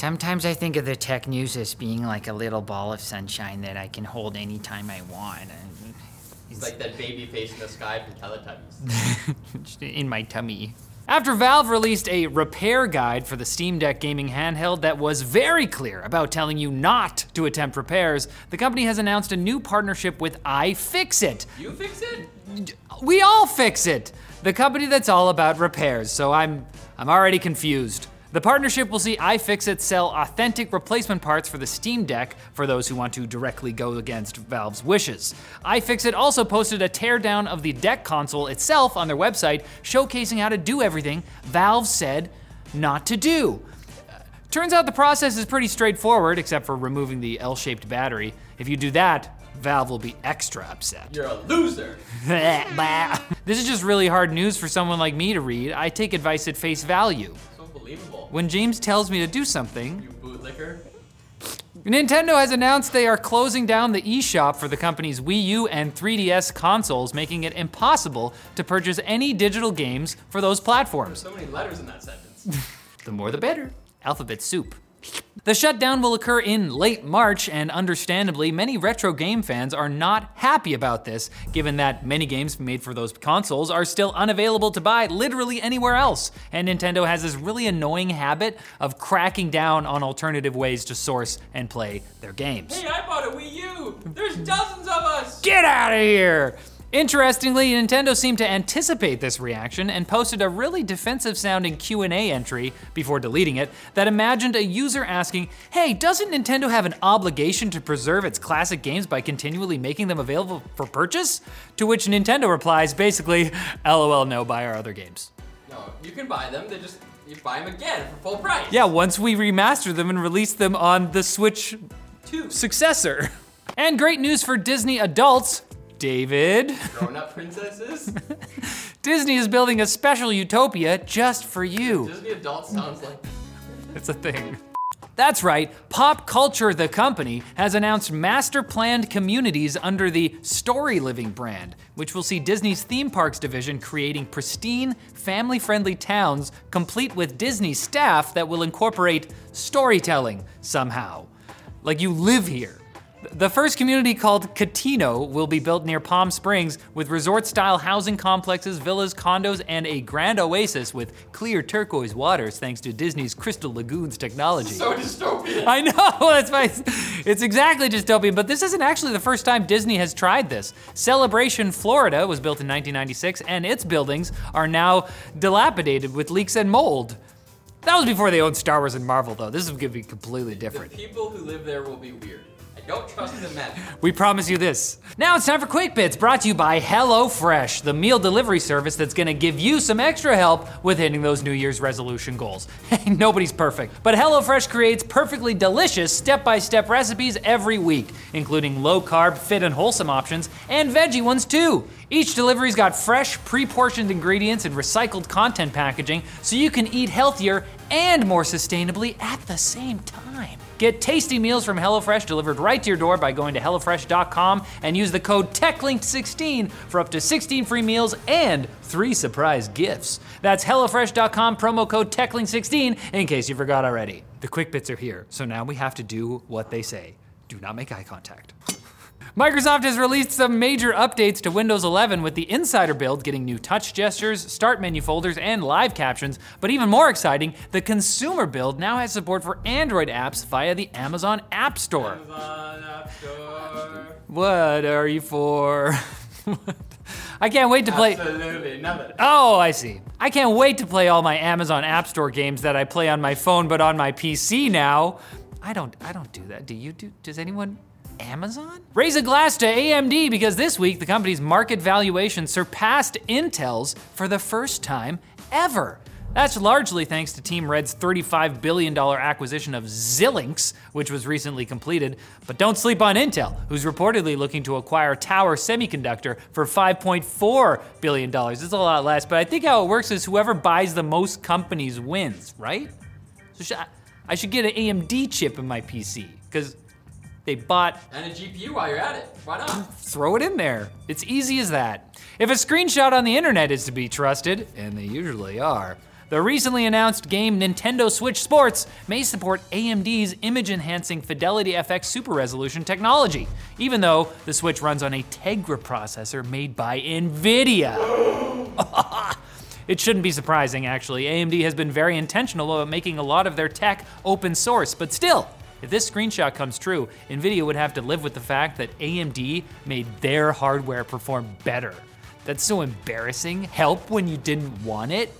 Sometimes I think of the tech news as being like a little ball of sunshine that I can hold anytime I want. and It's like that baby face in the sky from Teletubbies. in my tummy. After Valve released a repair guide for the Steam Deck gaming handheld that was very clear about telling you not to attempt repairs, the company has announced a new partnership with iFixit. you fix it? We all fix it. The company that's all about repairs. So I'm I'm already confused. The partnership will see iFixit sell authentic replacement parts for the Steam Deck for those who want to directly go against Valve's wishes. iFixit also posted a teardown of the deck console itself on their website, showcasing how to do everything Valve said not to do. Turns out the process is pretty straightforward, except for removing the L shaped battery. If you do that, Valve will be extra upset. You're a loser. this is just really hard news for someone like me to read. I take advice at face value. So believable. When James tells me to do something, You bootlicker. Nintendo has announced they are closing down the eShop for the company's Wii U and 3DS consoles, making it impossible to purchase any digital games for those platforms. So many letters in that sentence. The more the better. Alphabet soup. The shutdown will occur in late March, and understandably, many retro game fans are not happy about this, given that many games made for those consoles are still unavailable to buy literally anywhere else. And Nintendo has this really annoying habit of cracking down on alternative ways to source and play their games. hey, I bought a Wii U. There's dozens of us. Get out of here! Interestingly, Nintendo seemed to anticipate this reaction and posted a really defensive sounding Q&A entry before deleting it that imagined a user asking, "Hey, doesn't Nintendo have an obligation to preserve its classic games by continually making them available for purchase?" To which Nintendo replies basically, "LOL, no, buy our other games." No, you can buy them. They just you buy them again for full price. Yeah, once we remaster them and release them on the Switch Two. successor. And great news for Disney adults, David. Grown-up princesses. Disney is building a special utopia just for you. Disney adult sounds like. It's a thing. That's right, Pop Culture, the company, has announced master planned communities under the Storyliving brand, which will see Disney's theme parks division creating pristine, family friendly towns complete with Disney staff that will incorporate storytelling somehow. Like you live here. The first community called Cotino will be built near Palm Springs with resort style housing complexes, villas, condos, and a grand oasis with clear turquoise waters thanks to Disney's Crystal Lagoons technology. So dystopian. I know, that's why it's, it's exactly dystopian, but this isn't actually the first time Disney has tried this. Celebration Florida was built in 1996, and its buildings are now dilapidated with leaks and mold. That was before they owned Star Wars and Marvel, though. This is gonna be completely different. The different. people who live there will be weird. Don't trust the men. We promise you this. Now it's time for Quick Bits, brought to you by HelloFresh, the meal delivery service that's gonna give you some extra help with hitting those New Year's resolution goals. Hey, nobody's perfect, but HelloFresh creates perfectly delicious step by step recipes every week, including low carb, fit, and wholesome options, and veggie ones too. Each delivery's got fresh, pre portioned ingredients and recycled content packaging so you can eat healthier and more sustainably at the same time. Get tasty meals from HelloFresh delivered right to your door by going to HelloFresh.com and use the code TechLink16 for up to 16 free meals and three surprise gifts. That's HelloFresh.com, promo code TechLink16 in case you forgot already. The quick bits are here, so now we have to do what they say. Do not make eye contact. Microsoft has released some major updates to Windows 11 with the Insider build getting new touch gestures, start menu folders, and live captions. But even more exciting, the consumer build now has support for Android apps via the Amazon App Store. Amazon App Store. What are you for? I can't wait to play. Absolutely nothing. Oh, I see. I can't wait to play all my Amazon App Store games that I play on my phone but on my PC now. I don't I don't do that. Do you do does anyone Amazon? Raise a glass to AMD because this week the company's market valuation surpassed Intel's for the first time ever. That's largely thanks to Team Red's $35 billion acquisition of Xilinx, which was recently completed. But don't sleep on Intel, who's reportedly looking to acquire Tower Semiconductor for $5.4 billion. It's a lot less, but I think how it works is whoever buys the most companies wins, right? So sh- I should get an AMD chip in my PC, because they bought And a GPU while you're at it. Why not? throw it in there. It's easy as that. If a screenshot on the internet is to be trusted, and they usually are, The recently announced game Nintendo Switch Sports may support AMD's image enhancing Fidelity FX Super Resolution technology, even though the Switch runs on a Tegra processor made by NVIDIA. It shouldn't be surprising, actually. AMD has been very intentional about making a lot of their tech open source, but still, if this screenshot comes true, NVIDIA would have to live with the fact that AMD made their hardware perform better. That's so embarrassing. Help when you didn't want it?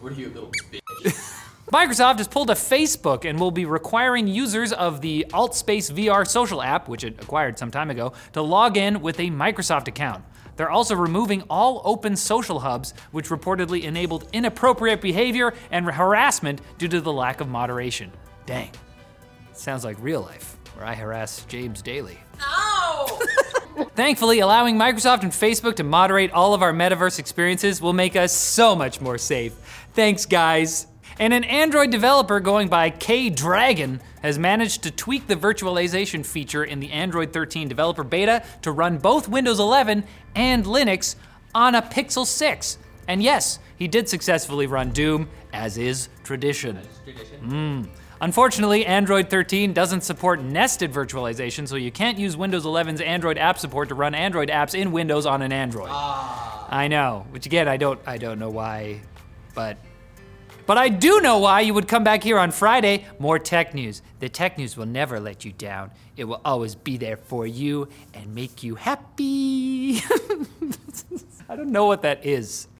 What are you, little bitch? Microsoft has pulled a Facebook and will be requiring users of the AltSpace VR social app, which it acquired some time ago, to log in with a Microsoft account. They're also removing all open social hubs, which reportedly enabled inappropriate behavior and harassment due to the lack of moderation. Dang. Sounds like real life, where I harass James daily. Oh! Thankfully, allowing Microsoft and Facebook to moderate all of our metaverse experiences will make us so much more safe. Thanks, guys. And an Android developer going by K Dragon has managed to tweak the virtualization feature in the Android 13 developer beta to run both Windows 11 and Linux on a Pixel 6. And yes, he did successfully run Doom, as is tradition. Tradition. Hmm. Unfortunately, Android 13 doesn't support nested virtualization, so you can't use Windows 11's Android app support to run Android apps in Windows on an Android. Ah. I know, which again, I don't, I don't know why, but, but I do know why you would come back here on Friday. More tech news. The tech news will never let you down. It will always be there for you and make you happy. I don't know what that is.